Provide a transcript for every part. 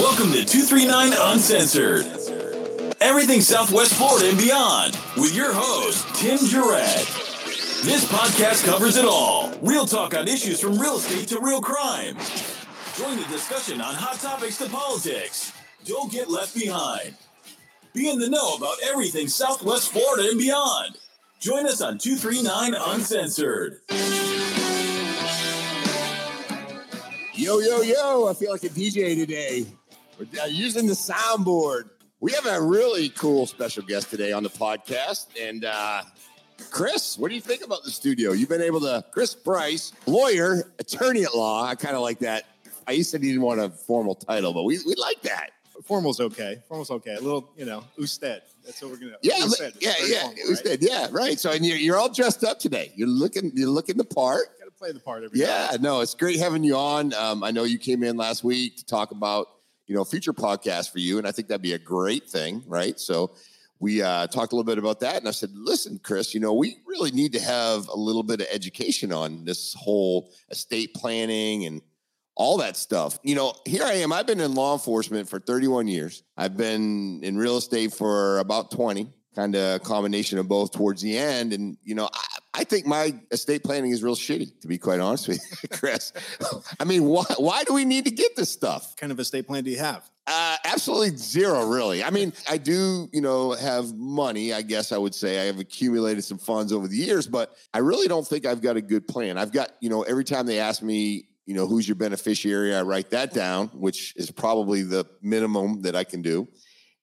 Welcome to 239 Uncensored. Everything Southwest Florida and beyond with your host, Tim Jarrett. This podcast covers it all. Real talk on issues from real estate to real crime. Join the discussion on hot topics to politics. Don't get left behind. Be in the know about everything Southwest Florida and beyond. Join us on 239 Uncensored. Yo, yo, yo, I feel like a DJ today. Using the soundboard. We have a really cool special guest today on the podcast. And uh, Chris, what do you think about the studio? You've been able to, Chris Price, lawyer, attorney at law. I kind of like that. I used to didn't want a formal title, but we, we like that. Formal's okay. Formal's okay. A little, you know, Usted. That's what we're gonna. Yeah, Usted. yeah, yeah. formal, was right? Yeah, right. So and you're, you're all dressed up today. You're looking you're looking the part. Got to play the part every Yeah, time. no, it's great having you on. Um, I know you came in last week to talk about you know future podcast for you, and I think that'd be a great thing, right? So we uh, talked a little bit about that, and I said, listen, Chris, you know, we really need to have a little bit of education on this whole estate planning and all that stuff. You know, here I am. I've been in law enforcement for 31 years. I've been in real estate for about 20, kind of a combination of both towards the end. And, you know, I, I think my estate planning is real shitty, to be quite honest with you, Chris. I mean, why, why do we need to get this stuff? What kind of estate plan do you have? Uh, absolutely zero, really. I mean, I do, you know, have money. I guess I would say I have accumulated some funds over the years, but I really don't think I've got a good plan. I've got, you know, every time they ask me, you know, who's your beneficiary, I write that down, which is probably the minimum that I can do.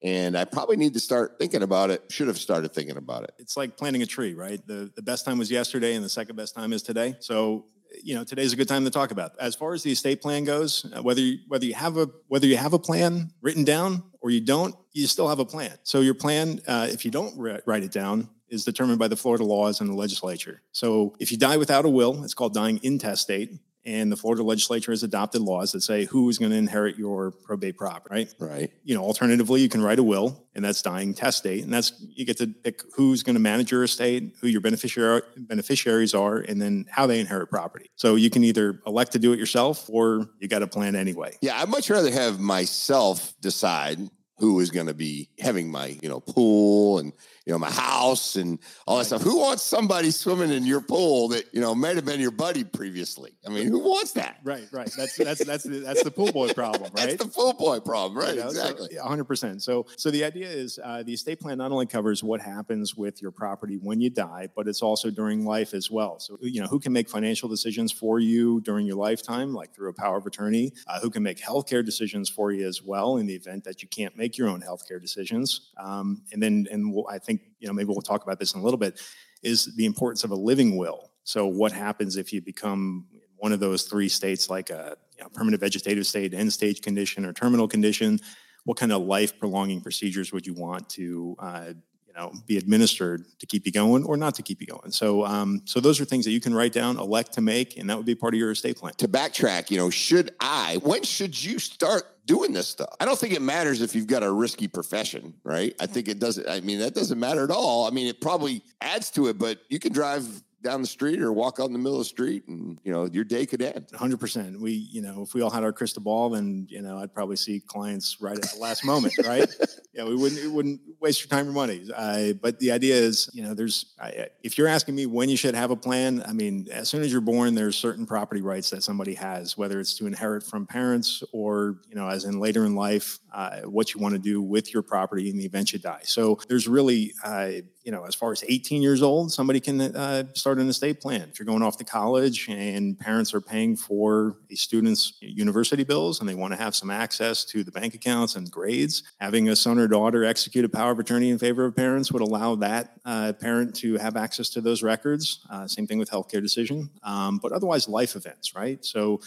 And I probably need to start thinking about it. Should have started thinking about it. It's like planting a tree, right? The the best time was yesterday, and the second best time is today. So you know today's a good time to talk about. As far as the estate plan goes, uh, whether you, whether you have a whether you have a plan written down or you don't, you still have a plan. So your plan, uh, if you don't ri- write it down, is determined by the Florida laws and the legislature. So if you die without a will, it's called dying intestate. And the Florida legislature has adopted laws that say who is going to inherit your probate property, right? Right. you know, alternatively, you can write a will, and that's dying testate, and that's you get to pick who's going to manage your estate, who your beneficiary beneficiaries are, and then how they inherit property. So you can either elect to do it yourself, or you got to plan anyway. Yeah, I'd much rather have myself decide who is going to be having my, you know, pool and you know my house and all that stuff. Who wants somebody swimming in your pool that you know might have been your buddy previously? I mean, who wants that? Right, right. That's that's that's the, that's the pool boy problem, right? That's the pool boy problem, right? You know, exactly. 100%. So, so the idea is uh, the estate plan not only covers what happens with your property when you die, but it's also during life as well. So, you know, who can make financial decisions for you during your lifetime, like through a power of attorney? Uh, who can make healthcare decisions for you as well in the event that you can't make your own healthcare decisions? Um, and then, and I think, you know, maybe we'll talk about this in a little bit, is the importance of a living will. So, what happens if you become one of those three states, like a you know, permanent vegetative state, end stage condition, or terminal condition? What kind of life prolonging procedures would you want to, uh, you know, be administered to keep you going, or not to keep you going? So, um, so those are things that you can write down, elect to make, and that would be part of your estate plan. To backtrack, you know, should I? When should you start doing this stuff? I don't think it matters if you've got a risky profession, right? I think it doesn't. I mean, that doesn't matter at all. I mean, it probably adds to it, but you can drive down the street or walk out in the middle of the street, and you know, your day could end. Hundred percent. We, you know, if we all had our crystal ball, then you know, I'd probably see clients right at the last moment, right? Yeah, we wouldn't, it wouldn't waste your time or money. I, but the idea is, you know, there's, I, if you're asking me when you should have a plan, I mean, as soon as you're born, there's certain property rights that somebody has, whether it's to inherit from parents or, you know, as in later in life, uh, what you want to do with your property in the event you die. So there's really, uh, you know, as far as 18 years old, somebody can uh, start an estate plan. If you're going off to college and parents are paying for a student's university bills and they want to have some access to the bank accounts and grades, having a son or daughter execute a power of attorney in favor of parents would allow that uh, parent to have access to those records. Uh, same thing with healthcare decision, um, but otherwise life events, right? So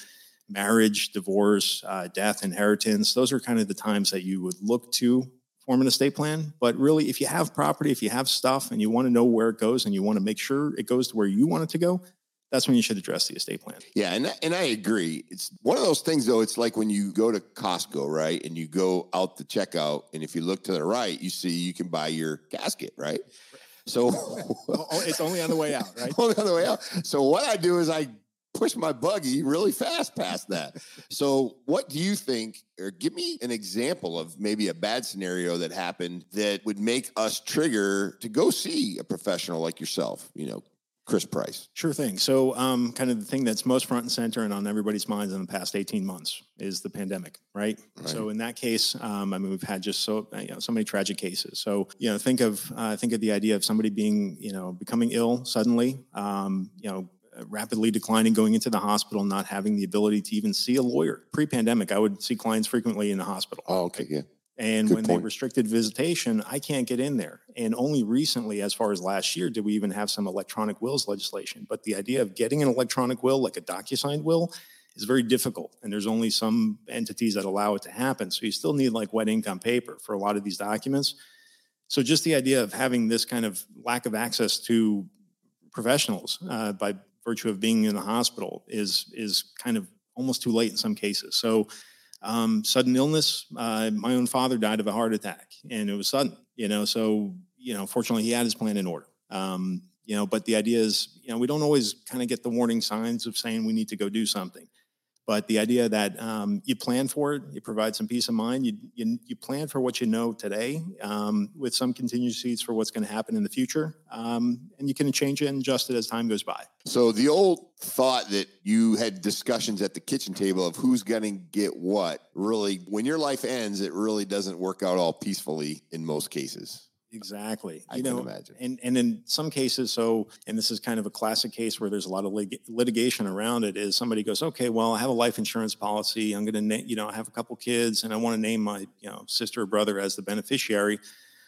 marriage, divorce, uh, death, inheritance, those are kind of the times that you would look to form an estate plan. But really, if you have property, if you have stuff and you want to know where it goes and you want to make sure it goes to where you want it to go, that's when you should address the estate plan. Yeah, and and I agree. It's one of those things though. It's like when you go to Costco, right, and you go out the checkout, and if you look to the right, you see you can buy your casket, right? So oh, oh, it's only on the way out, right? only on the way out. So what I do is I push my buggy really fast past that. so, what do you think, or give me an example of maybe a bad scenario that happened that would make us trigger to go see a professional like yourself? You know, Chris Price. Sure thing. So, um, kind of the thing that's most front and center and on everybody's minds in the past 18 months is the pandemic, right? right. So, in that case, um, I mean, we've had just so you know so many tragic cases. So, you know, think of uh, think of the idea of somebody being you know becoming ill suddenly, um, you know, rapidly declining, going into the hospital, not having the ability to even see a lawyer. Pre-pandemic, I would see clients frequently in the hospital. Oh, okay, yeah. And Good when point. they restricted visitation, I can't get in there. And only recently, as far as last year, did we even have some electronic wills legislation. But the idea of getting an electronic will, like a DocuSign will, is very difficult. And there's only some entities that allow it to happen. So you still need like wet ink on paper for a lot of these documents. So just the idea of having this kind of lack of access to professionals uh, by virtue of being in the hospital is is kind of almost too late in some cases. So um, sudden illness. Uh, my own father died of a heart attack, and it was sudden. You know, so you know, fortunately, he had his plan in order. Um, you know, but the idea is, you know, we don't always kind of get the warning signs of saying we need to go do something. But the idea that um, you plan for it, you provide some peace of mind, you, you, you plan for what you know today um, with some contingencies for what's going to happen in the future. Um, and you can change it and adjust it as time goes by. So the old thought that you had discussions at the kitchen table of who's going to get what really, when your life ends, it really doesn't work out all peacefully in most cases. Exactly. I you know, imagine. And and in some cases, so and this is kind of a classic case where there's a lot of lit- litigation around it. Is somebody goes, okay, well, I have a life insurance policy. I'm going to, na- you know, I have a couple kids, and I want to name my, you know, sister or brother as the beneficiary,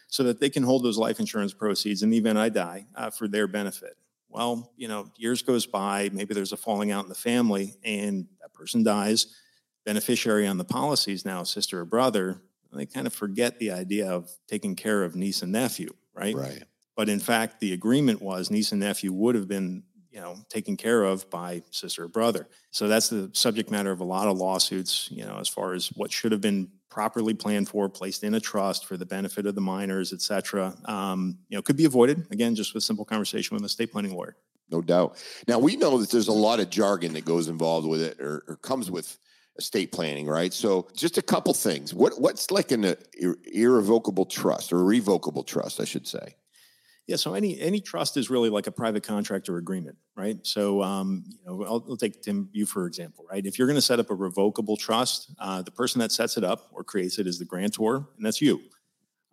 so that they can hold those life insurance proceeds in the event I die uh, for their benefit. Well, you know, years goes by, maybe there's a falling out in the family, and that person dies. Beneficiary on the policy is now a sister or brother they kind of forget the idea of taking care of niece and nephew, right? Right. But in fact, the agreement was niece and nephew would have been, you know, taken care of by sister or brother. So that's the subject matter of a lot of lawsuits, you know, as far as what should have been properly planned for, placed in a trust for the benefit of the minors, et cetera. Um, you know, could be avoided again just with simple conversation with a estate planning lawyer. No doubt. Now we know that there's a lot of jargon that goes involved with it or, or comes with estate planning, right? So just a couple things. What what's like an uh, irrevocable trust or revocable trust, I should say? Yeah, so any any trust is really like a private contract or agreement, right? So, um, you know, I'll, I'll, take Tim you for example, right? If you're going to set up a revocable trust, uh, the person that sets it up or creates it is the grantor, and that's you.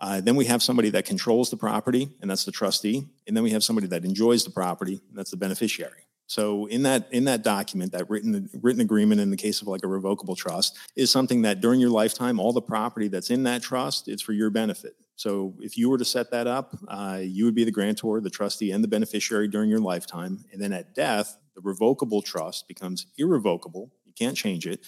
Uh, then we have somebody that controls the property, and that's the trustee, and then we have somebody that enjoys the property, and that's the beneficiary. So in that in that document, that written written agreement in the case of like a revocable trust is something that during your lifetime, all the property that's in that trust is for your benefit. So if you were to set that up, uh, you would be the grantor, the trustee, and the beneficiary during your lifetime. And then at death, the revocable trust becomes irrevocable. You can't change it.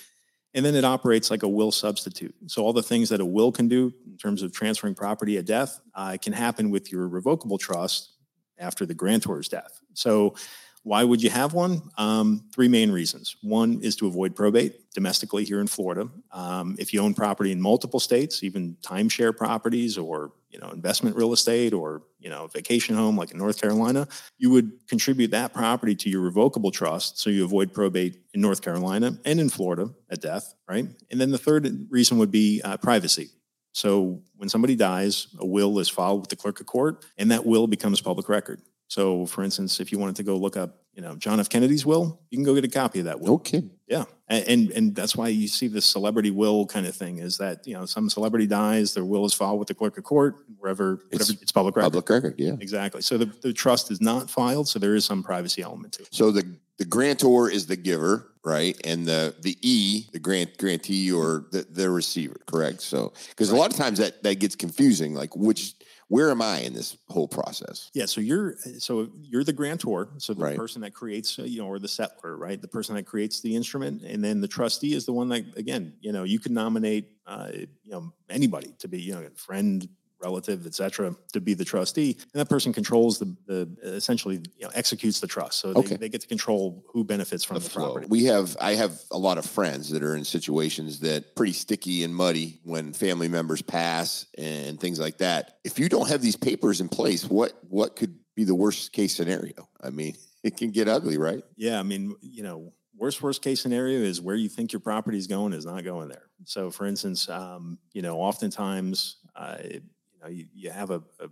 And then it operates like a will substitute. So all the things that a will can do in terms of transferring property at death uh, can happen with your revocable trust after the grantor's death. So why would you have one? Um, three main reasons. One is to avoid probate domestically here in Florida. Um, if you own property in multiple states, even timeshare properties or you know investment real estate or you know vacation home like in North Carolina, you would contribute that property to your revocable trust so you avoid probate in North Carolina and in Florida at death, right? And then the third reason would be uh, privacy. So when somebody dies, a will is filed with the clerk of court, and that will becomes public record. So, for instance, if you wanted to go look up, you know, John F. Kennedy's will, you can go get a copy of that will. Okay. Yeah, and, and and that's why you see this celebrity will kind of thing is that you know some celebrity dies, their will is filed with the clerk of court wherever it's, whatever, it's public record. Public record, yeah, exactly. So the, the trust is not filed, so there is some privacy element to it. So the the grantor is the giver, right, and the the E, the grant grantee or the the receiver, correct? So because right. a lot of times that that gets confusing, like which where am I in this whole process? Yeah, so you're so you're the grantor, so the right. person that creates, you know, or the settlor, right? The person that creates the instrument, and then the trustee is the one that, again, you know, you can nominate, uh, you know, anybody to be, you know, a friend, relative, et cetera, to be the trustee. And that person controls the, the essentially, you know, executes the trust. So they, okay. they get to control who benefits from the, the property. We have, I have a lot of friends that are in situations that pretty sticky and muddy when family members pass and things like that. If you don't have these papers in place, what, what could be the worst case scenario? I mean, it can get ugly, right? Yeah, I mean, you know, worst worst case scenario is where you think your property is going is not going there. So, for instance, um, you know, oftentimes, uh, you know, you, you have a, a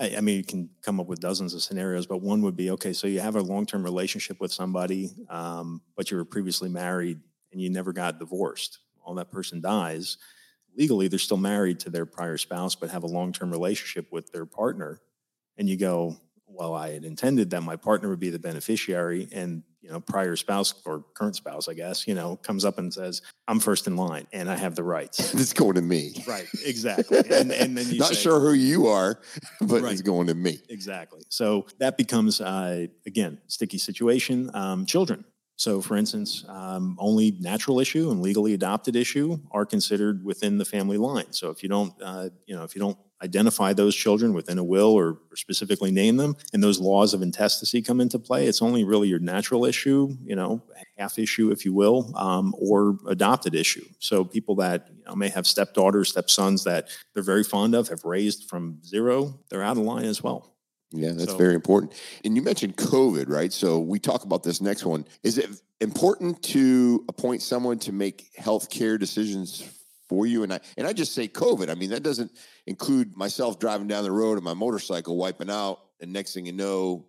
I, mean, you can come up with dozens of scenarios, but one would be okay. So you have a long term relationship with somebody, um, but you were previously married and you never got divorced. All that person dies. Legally, they're still married to their prior spouse, but have a long term relationship with their partner. And you go, well, I had intended that my partner would be the beneficiary, and you know, prior spouse or current spouse, I guess, you know, comes up and says, "I'm first in line, and I have the rights." it's going to me. Right. Exactly. And, and then you not say, sure who you are, but Right. it's going to me. Exactly. So that becomes uh, again sticky situation. Um, children. So, for instance, um, only natural issue and legally adopted issue are considered within the family line. So, if you don't, uh, you know, if you don't identify those children within a will or, or specifically name them, and those laws of intestacy come into play, it's only really your natural issue, you know, half issue, if you will, um, or adopted issue. So, people that you know, may have stepdaughters, stepsons that they're very fond of, have raised from zero, they're out of line as well. Yeah, that's So- very important. And you mentioned COVID, right? So we talk about this next one. Is it important to appoint someone to make healthcare decisions for you? And I and I just say COVID. I mean, that doesn't include myself driving down the road on my motorcycle, wiping out, and next thing you know,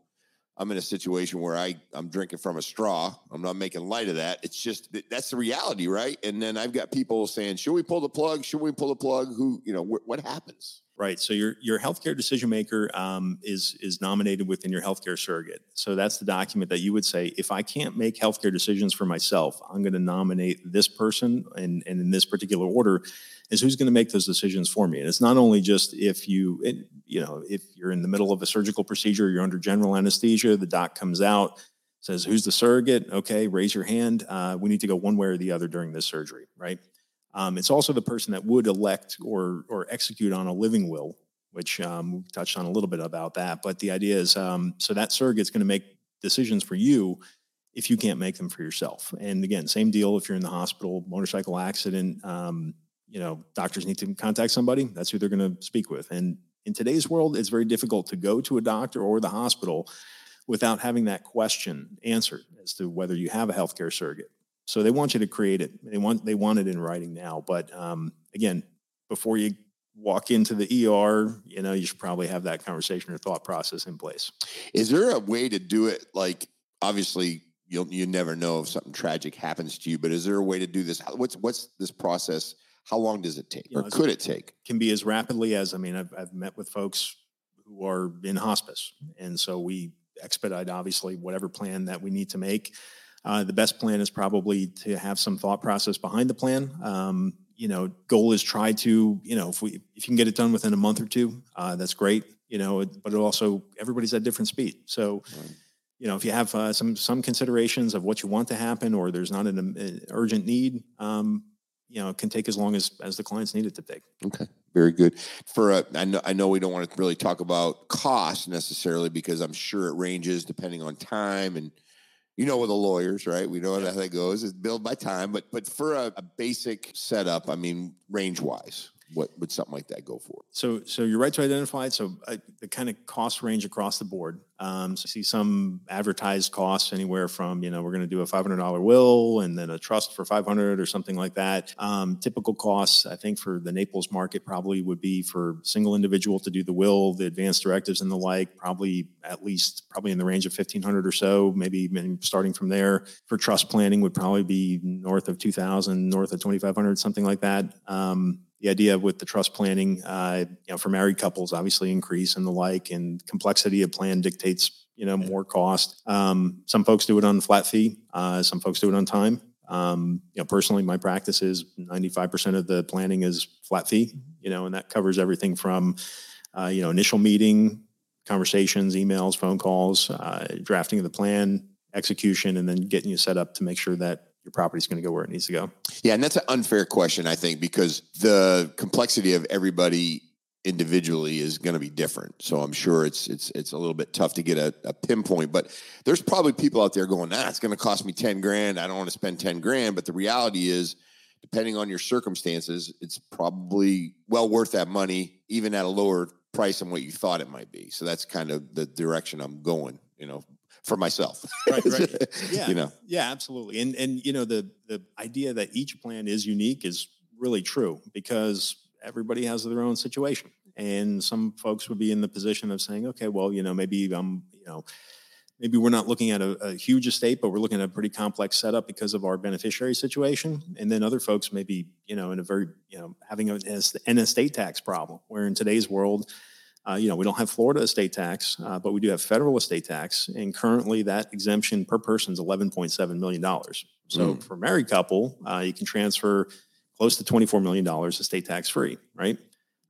I'm in a situation where I I'm drinking from a straw. I'm not making light of that. It's just that's the reality, right? And then I've got people saying, "Should we pull the plug? Should we pull the plug?" Who you know wh- what happens? Right. So your your healthcare decision maker um, is is nominated within your healthcare surrogate. So that's the document that you would say, if I can't make healthcare decisions for myself, I'm going to nominate this person, and and in this particular order, is who's going to make those decisions for me. And it's not only just if you it, you know if you're in the middle of a surgical procedure, you're under general anesthesia, the doc comes out. Says, who's the surrogate? Okay, raise your hand. Uh, we need to go one way or the other during this surgery, right? Um, it's also the person that would elect or or execute on a living will, which um, we touched on a little bit about that. But the idea is, um, so that surrogate's going to make decisions for you if you can't make them for yourself. And again, same deal if you're in the hospital, motorcycle accident. Um, you know, doctors need to contact somebody. That's who they're going to speak with. And in today's world, it's very difficult to go to a doctor or the hospital without having that question answered as to whether you have a healthcare surrogate. So they want you to create it. They want they want it in writing now. But um, again, before you walk into the ER, you know, you should probably have that conversation or thought process in place. Is there a way to do it? Like, obviously, you'll you never know if something tragic happens to you, but is there a way to do this? What's what's this process? How long does it take, You or could it take? Can be as rapidly as I mean, I've I've met with folks who are in hospice, and so we expedite obviously whatever plan that we need to make. Uh, the best plan is probably to have some thought process behind the plan. Um, you know, goal is try to, you know, if we if you can get it done within a month or two, uh, that's great. You know, but it also everybody's at different speed. So, Right. you know, if you have uh, some some considerations of what you want to happen, or there's not an, um, urgent need, um, you know, it can take as long as as the clients need it to take. Okay, very good. For a, I know I know we don't want to really talk about cost necessarily because I'm sure it ranges depending on time and you know with the lawyers, right? We know how that goes. It's billed by time, but but for a, a basic setup, I mean, range wise, what would something like that go for? So, so you're right to identify it. So, uh, the kind of cost range across the board. Um, so, see some advertised costs anywhere from you know we're going to do a $500 will and then a trust for 500 or something like that. Um, typical costs, I think, for the Naples market probably would be for single individual to do the will, the advanced directives and the like. Probably at least probably in the range of 1500 or so, maybe starting from there. For trust planning would probably be north of 2000, north of 2500, something like that. Um, the idea with the trust planning, uh, you know, for married couples, obviously increase and the like, and complexity of plan dictates, you know, more cost. Um, some folks do it on flat fee. Uh, some folks do it on time. Um, you know, personally, my practice is 95% of the planning is flat fee, you know, and that covers everything from, uh, you know, initial meeting, conversations, emails, phone calls, uh, drafting of the plan, execution, and then getting you set up to make sure that your property's going to go where it needs to go. Yeah, and that's an unfair question, I think, because the complexity of everybody individually is going to be different. So I'm sure it's it's it's a little bit tough to get a, a pinpoint. But there's probably people out there going, "Nah, it's going to cost me ten grand. I don't want to spend ten grand." But the reality is, depending on your circumstances, it's probably well worth that money, even at a lower price than what you thought it might be. So that's kind of the direction I'm going. You know, for myself. Right, right. Yeah, you know, yeah, absolutely. And and you know the the idea that each plan is unique is really true because everybody has their own situation, and some folks would be in the position of saying, okay, well, you know, maybe I'm, you know maybe we're not looking at a, a, huge estate, but we're looking at a pretty complex setup because of our beneficiary situation. And then other folks may be, you know, in a very, you know, having an estate tax problem, where in today's world, uh, you know, we don't have Florida estate tax, uh, but we do have federal estate tax. And currently that exemption per person is $11.7 million. So mm. for a married couple, uh, you can transfer close to $24 million estate tax free, right?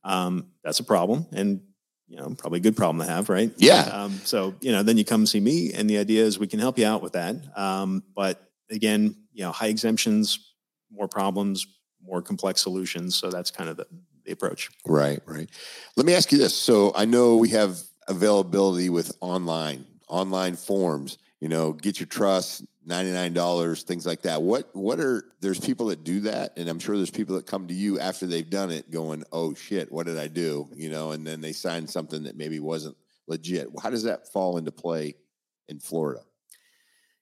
Um, that's a problem. And you know, probably a good problem to have, right? Yeah. Um, so, you know, then you come see me, and the idea is we can help you out with that. Um, but again, you know, high exemptions, more problems, more complex solutions. So that's kind of the approach. Right, right. Let me ask you this. So I know we have availability with online, online forms, you know, get your trust, $99 things like that what what are there's people that do that and i'm sure there's people that come to you after they've done it going oh shit what did i do you know and then they sign something that maybe wasn't legit how does that fall into play in florida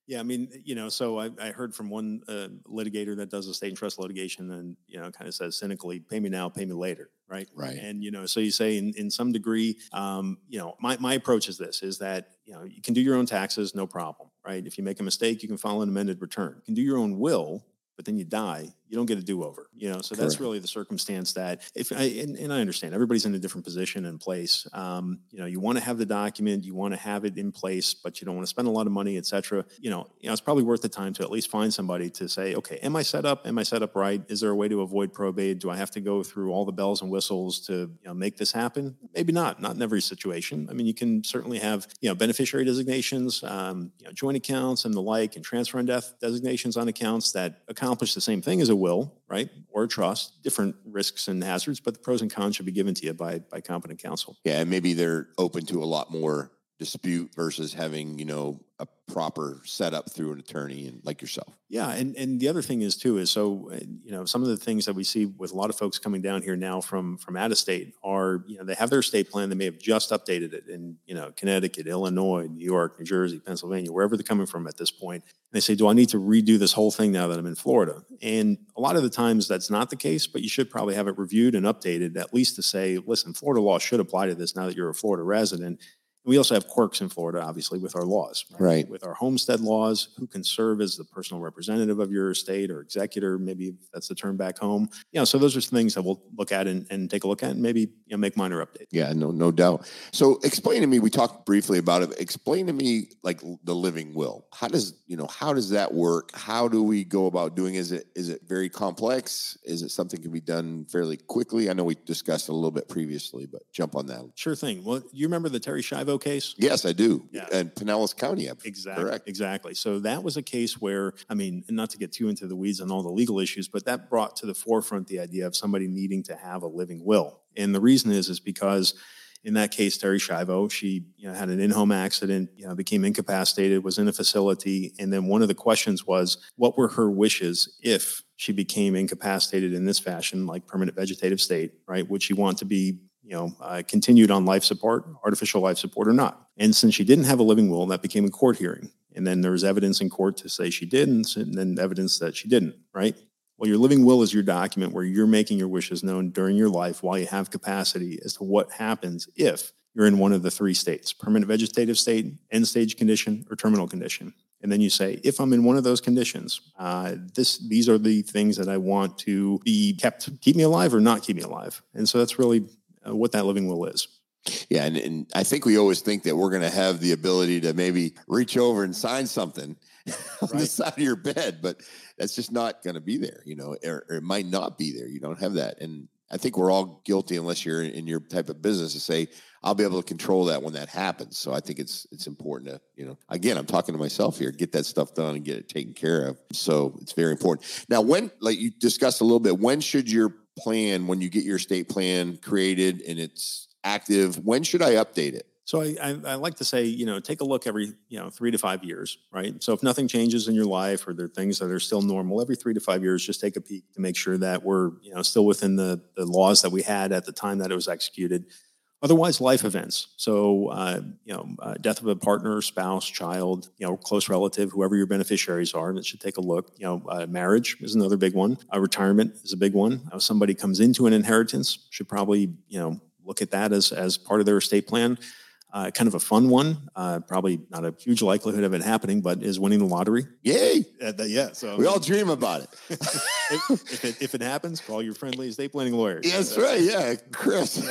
yeah, I mean, you know, so I, I heard from one uh, litigator that does estate and trust litigation, and you know, kind of says cynically, "Pay me now, pay me later." Right. Right. And you know, so you say in, in some degree, um, you know, my my approach is this: is that you know you can do your own taxes, no problem. Right. If you make a mistake, you can file an amended return. You can do your own will, but then you die, you don't get a do-over. You know, so Correct. that's really the circumstance that if I and, and, I understand everybody's in a different position and place. Um, you know, you want to have the document, you want to have it in place, but you don't want to spend a lot of money, etc. You know, you know, it's probably worth the time to at least find somebody to say, okay, am I set up? Am I set up right? Is there a way to avoid probate? Do I have to go through all the bells and whistles to you know make this happen? Maybe not. Not in every situation. I mean, you can certainly have you know beneficiary designations, um, you know, joint accounts and the like, and transfer and death designations on accounts that accomplish the same thing as a will, right, or trust, different risks and hazards, but the pros and cons should be given to you by by competent counsel. Yeah, and maybe they're open to a lot more dispute versus having you know a proper setup through an attorney and like yourself. Yeah and and the other thing is too is so uh, you know some of the things that we see with a lot of folks coming down here now from from out of state are you know they have their state plan they may have just updated it in you know connecticut illinois new york new jersey pennsylvania wherever they're coming from at this point. And they say do i need to redo this whole thing now that i'm in florida? And a lot of the times that's not the case but you should probably have it reviewed and updated at least to say listen florida law should apply to this now that you're a florida resident we also have quirks in Florida, obviously, with our laws, right? right? With our homestead laws, who can serve as the personal representative of your estate or executor, maybe that's the term back home. Yeah, so those are things that we'll look at and, and take a look at and maybe you know, make minor updates. Yeah, no, no doubt. So explain to me, we talked briefly about it. Explain to me like the living will. How does, you know, how does that work? How do we go about doing is it is it very complex? Is it something can be done fairly quickly? I know we discussed it a little bit previously, but jump on that. Sure thing. Well, you remember the Terry Terri Case? Yes, I do. Yeah. And Pinellas County. Exactly. Correct. Exactly. So that was a case where, I mean, not to get too into the weeds on all the legal issues, but that brought to the forefront the idea of somebody needing to have a living will. And the reason is, is because in that case, Terri Schiavo, she you know, had an in-home accident, you know, became incapacitated, was in a facility, and then one of the questions was, what were her wishes if she became incapacitated in this fashion, like permanent vegetative state, right? Would she want to be you know, uh, continued on life support, artificial life support, or not. And since she didn't have a living will, that became a court hearing. And then there was evidence in court to say she didn't, and then evidence that she didn't, right? Well, your living will is your document where you're making your wishes known during your life while you have capacity as to what happens if you're in one of the three states permanent vegetative state, end stage condition, or terminal condition. And then you say, if I'm in one of those conditions, uh, this these are the things that I want to be kept, keep me alive or not keep me alive. And so that's really Uh, what that living will is. Yeah, and, and I think we always think that we're going to have the ability to maybe reach over and sign something on right. the side of your bed, but that's just not going to be there, you know, or, or, it might not be there. You don't have that, and I think we're all guilty unless you're in your type of business to say I'll be able to control that when that happens. So I think it's it's important to you know again I'm talking to myself here get that stuff done and get it taken care of. So it's very important. Now when like you discussed a little bit when should your plan when you get your state plan created and it's active? When should I update it? So I, I, I, like to say, you know, take a look every, you know, three to five years, right? So if nothing changes in your life or there are things that are still normal, every three to five years, just take a peek to make sure that we're, you know, still within the, the laws that we had at the time that it was executed. Otherwise, life events. So, uh, you know, uh, death of a partner, spouse, child, you know, close relative, whoever your beneficiaries are, that should take a look. You know, uh, marriage is another big one. Uh, retirement is a big one. Uh, somebody comes into an inheritance, should probably, you know, look at that as, as part of their estate plan. Uh, kind of a fun one, uh, probably not a huge likelihood of it happening, but is winning the lottery. Yay! Uh, yeah, so We all dream about it. if, it, if it happens, call your friendly estate planning lawyer. Yeah, That's right. Yeah, Chris.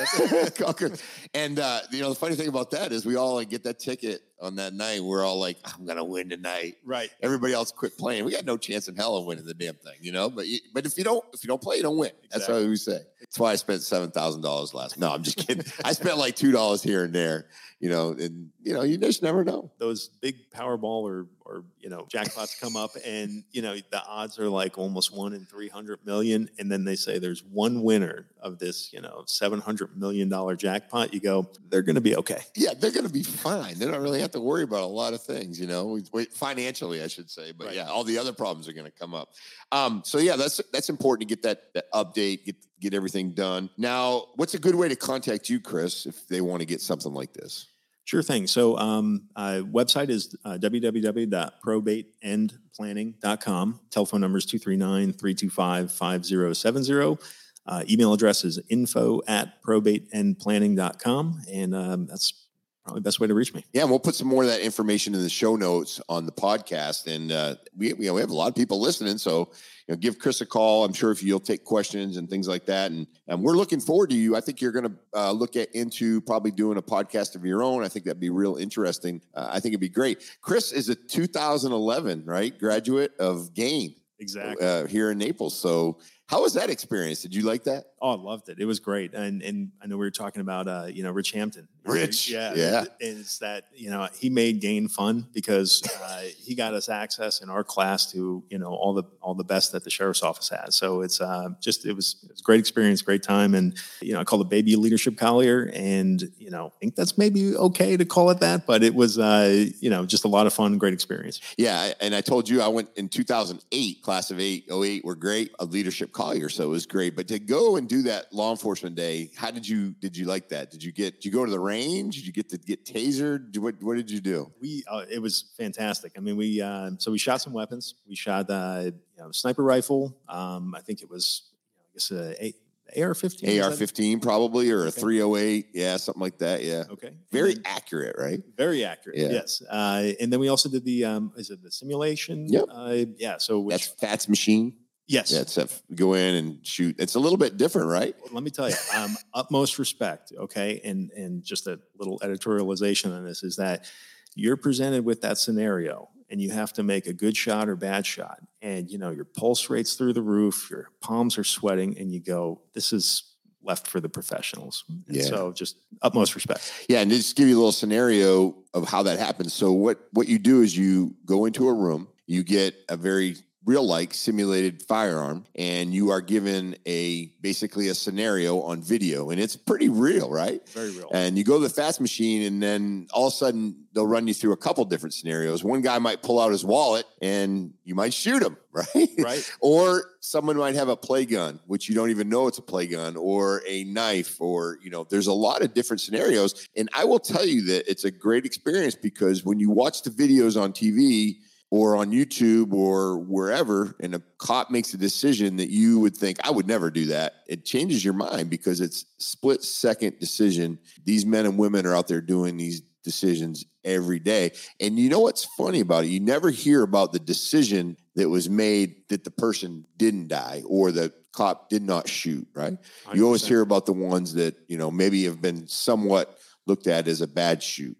Call Chris. and uh, you know, the funny thing about that is we all like get that ticket on that night. We're all like, I'm gonna win tonight. Right. Everybody else quit playing. We got no chance in hell of winning the damn thing, you know. But you, but if you don't if you don't play, you don't win. That's Exactly. what we say. That's why I spent seven thousand dollars last. No, I'm just kidding. I spent like two dollars here and there, you know, and you know, you just never know. those big Powerball or or you know jackpots come up, and you know the odds are like almost one in three hundred million, and then they say there's one winner of this you know seven hundred million dollar jackpot. You go, they're going to be okay. Yeah, they're going to be fine. They don't really have to worry about a lot of things, you know, financially, I should say. But Right. yeah, all the other problems are going to come up. Um, so yeah, that's that's important to get that, that update, get get everything done. Now, what's a good way to contact you, Chris, if they want to get something like this? Sure thing. So, um, uh, website is uh, www.probateandplanning.com. Telephone number is 239 325 5070. Uh, Email address is info at probateandplanning.com. And um, that's probably best way to reach me. Yeah, and we'll put some more of that information in the show notes on the podcast. And uh, we, we, we have a lot of people listening, so you know, give Chris a call. I'm sure if you'll take questions and things like that. And, and we're looking forward to you. I think you're going to uh, look at into probably doing a podcast of your own. I think that'd be real interesting. Uh, I think it'd be great. Chris is a 2011 right graduate of GAIN Exactly. uh, here in Naples. So how was that experience? Did you like that? Oh, I loved it. It was great. And and I know we were talking about uh, you know, Rich Hampton. Rich, Yeah. yeah. And it's that, you know, he made GAIN fun because uh, he got us access in our class to, you know, all the all the best that the sheriff's office has. So it's uh, just it was it was a great experience, great time. And, you know, I call it baby leadership collier. And, you know, I think that's maybe okay to call it that, but it was uh, you know, just a lot of fun, great experience. Yeah, and I told you I went in 2008, class of 8, 08 were great, a leadership collier, so it was great. But to go and do that law enforcement day, how did you did you like that? Did you get did you go to the range? Did you get to get tasered? What what did you do? we uh, it was fantastic. I mean, we uh, so we shot some weapons. We shot uh, you know, sniper rifle. Um, I think it was I guess uh, a AR-15. AR fifteen probably or a Okay. 308, yeah, something like that. Yeah, Okay, very then- accurate, right? very accurate. Yeah. Yes, uh, and then we also did the um, is it the simulation? Yep. Uh, yeah. So which, That's FATS Machine. Yes. Yeah, it's a, go in and shoot. It's a little bit different, right? Well, let me tell you, um, utmost respect. Okay, and and just a little editorialization on this is that you're presented with that scenario, and you have to make a good shot or bad shot, and you know your pulse rates through the roof, your palms are sweating, and you go, "This is left for the professionals." And Yeah. So just utmost respect. Yeah, and just give you a little scenario of how that happens. So what what you do is you go into a room, you get a very real like simulated firearm and you are given a basically a scenario on video and it's pretty real, right? Very real. And you go to the FATS machine, and then all of a sudden they'll run you through a couple different scenarios. One guy might pull out his wallet, and you might shoot him, right? Right. or someone might have a play gun, which you don't even know it's a play gun, or a knife, or you know, there's a lot of different scenarios. And I will tell you that it's a great experience because when you watch the videos on TV or on YouTube or wherever, and a cop makes a decision that you would think, I would never do that, it changes your mind because it's split second decision. These men and women are out there doing these decisions every day. And you know what's funny about it? You never hear about the decision that was made that the person didn't die or the cop did not shoot, right? You always hear about the ones that, you know, maybe have been somewhat looked at as a bad shoot.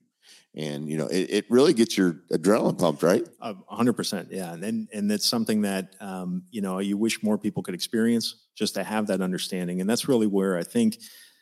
And, you know, it, it really gets your adrenaline pumped, right? A hundred percent, yeah, and and and that's something that um, you know you wish more people could experience, just to have that understanding, and that's really where I think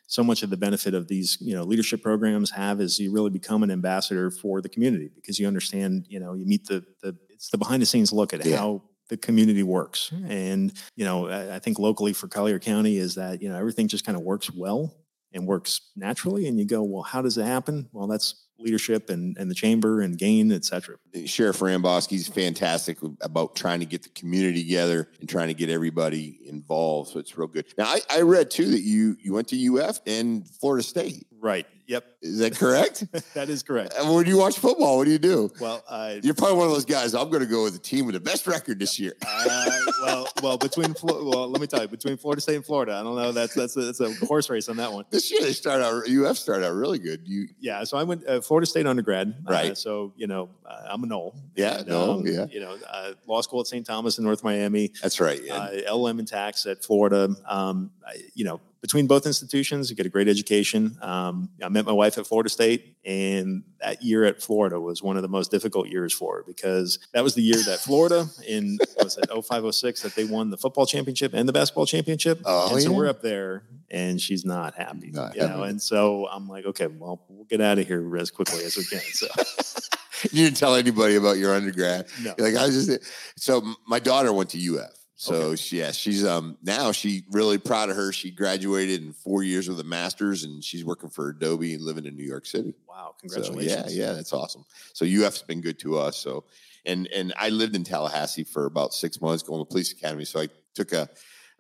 so much of the benefit of these you know leadership programs have is you really become an ambassador for the community because you understand, you know, you meet the the it's the behind the scenes look at Yeah. how the community works, and you know I, I think locally for Collier County is that you know everything just kind of works well and works naturally, and you go, well, how does it happen? Well, that's leadership and, and the chamber and GAIN, et cetera. Sheriff Rambosk's fantastic about trying to get the community together and trying to get everybody involved. So it's real good. Now I, I read too that you you went to UF and Florida State. Right. Yep. Is that correct? that is correct. And when you watch football, what do you do? Well, uh, you're probably one of those guys. I'm going to go with the team with the best record this year. uh, well, well, between well, let me tell you, between Florida State and Florida, I don't know. That's that's a, that's a horse race on that one. This year they start out. UF started out really good. You yeah. So I went uh, Florida State undergrad. Uh, right. Uh, so you know uh, I'm a Nole. Yeah. And, no. Um, yeah. You know, uh, law school at St. Thomas in North Miami. That's right. Yeah. LLM and tax at Florida. Um, I, you know between both institutions, you get a great education. Um, I met my wife at Florida State, and that year at Florida was one of the most difficult years for her because that was the year that Florida in was it 0506 that they won the football championship and the basketball championship. Oh, and so yeah. we're up there, and she's not happy. Not you happy. know, and so I'm like, okay, well, we'll get out of here as quickly as we can. So. you didn't tell anybody about your undergrad. No. You're like I was just so my daughter went to UF. So okay. she, yeah, she's um now she really proud of her. She graduated in four years with a master's, and she's working for Adobe and living in New York City. Wow, congratulations! So, yeah, yeah, that's awesome. So UF's been good to us. So, and and I lived in Tallahassee for about six months, going to police academy. So I took a,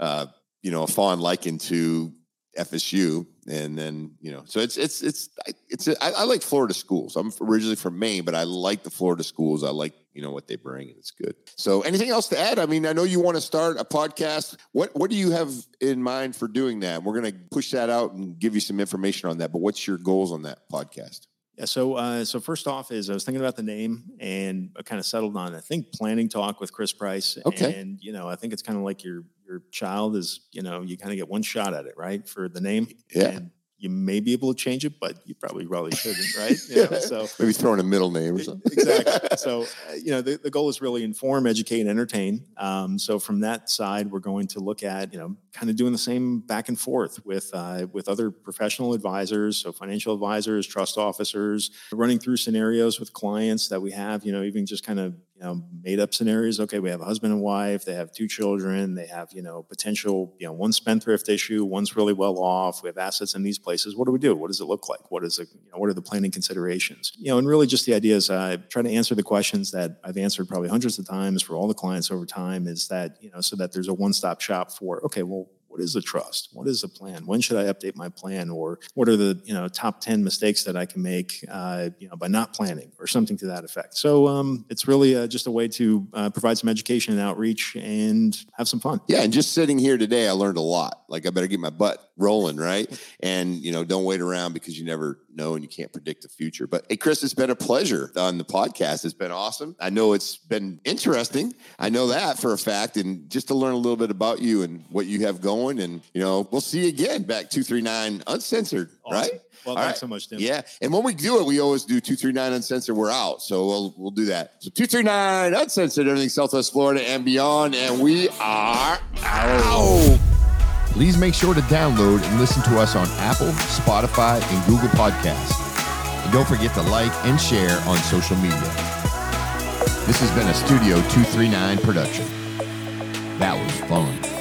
uh, you know, a fond liking to FSU, and then you know, so it's it's it's it's I, I like Florida schools. I'm originally from Maine, but I like the Florida schools. I like you know what they bring, and it's good. So, anything else to add? I mean, I know you want to start a podcast. What what do you have in mind for doing that? We're going to push that out and give you some information on that. But what's your goals on that podcast? Yeah. So, uh, so first off, is I was thinking about the name and I kind of settled on I think planning talk with Chris Price. Okay. And you know, I think it's kind of like your your child is you know you kind of get one shot at it, right, for the name. Yeah. And you may be able to change it, but you probably probably shouldn't, right? You know, so maybe throw in a middle name or something. exactly. So uh, you know, the, the goal is really inform, educate, and entertain. Um, so from that side, we're going to look at you know kind of doing the same back and forth with uh, with other professional advisors, so financial advisors, trust officers, running through scenarios with clients that we have. You know, even just kind of you know made up scenarios. Okay, we have a husband and wife. They have two children. They have you know potential you know one spendthrift issue. One's really well off. We have assets in these places. What do we do? What does it look like? What is it? You know, what are the planning considerations? You know, and really just the idea is I uh, try to answer the questions that I've answered probably hundreds of times for all the clients over time. Is that you know so that there's a one stop shop for okay, well what is a trust? What is a plan? When should i update my plan? Or what are the you know top 10 mistakes that i can make uh, you know by not planning or something to that effect? So um, it's really uh, just a way to uh, provide some education and outreach and have some fun. Yeah and just sitting here today i learned a lot. Like i better get my butt rolling right? And you know don't wait around because you never know and you can't predict the future. But hey chris it's been a pleasure on the podcast. It's been awesome. I know it's been interesting. I know that for a fact. And just to learn a little bit about you and what you have going and you know we'll see you again back 239 uncensored awesome. right well, All thanks right. so much, Tim. Yeah. And when we do it, we always do 239 uncensored. We're out. So we'll we'll do that. So 239 uncensored, everything Southwest Florida and beyond. And we are out. Please make sure to download and listen to us on Apple, Spotify, and Google Podcasts. And don't forget to like and share on social media. This has been a Studio 239 production. That was fun.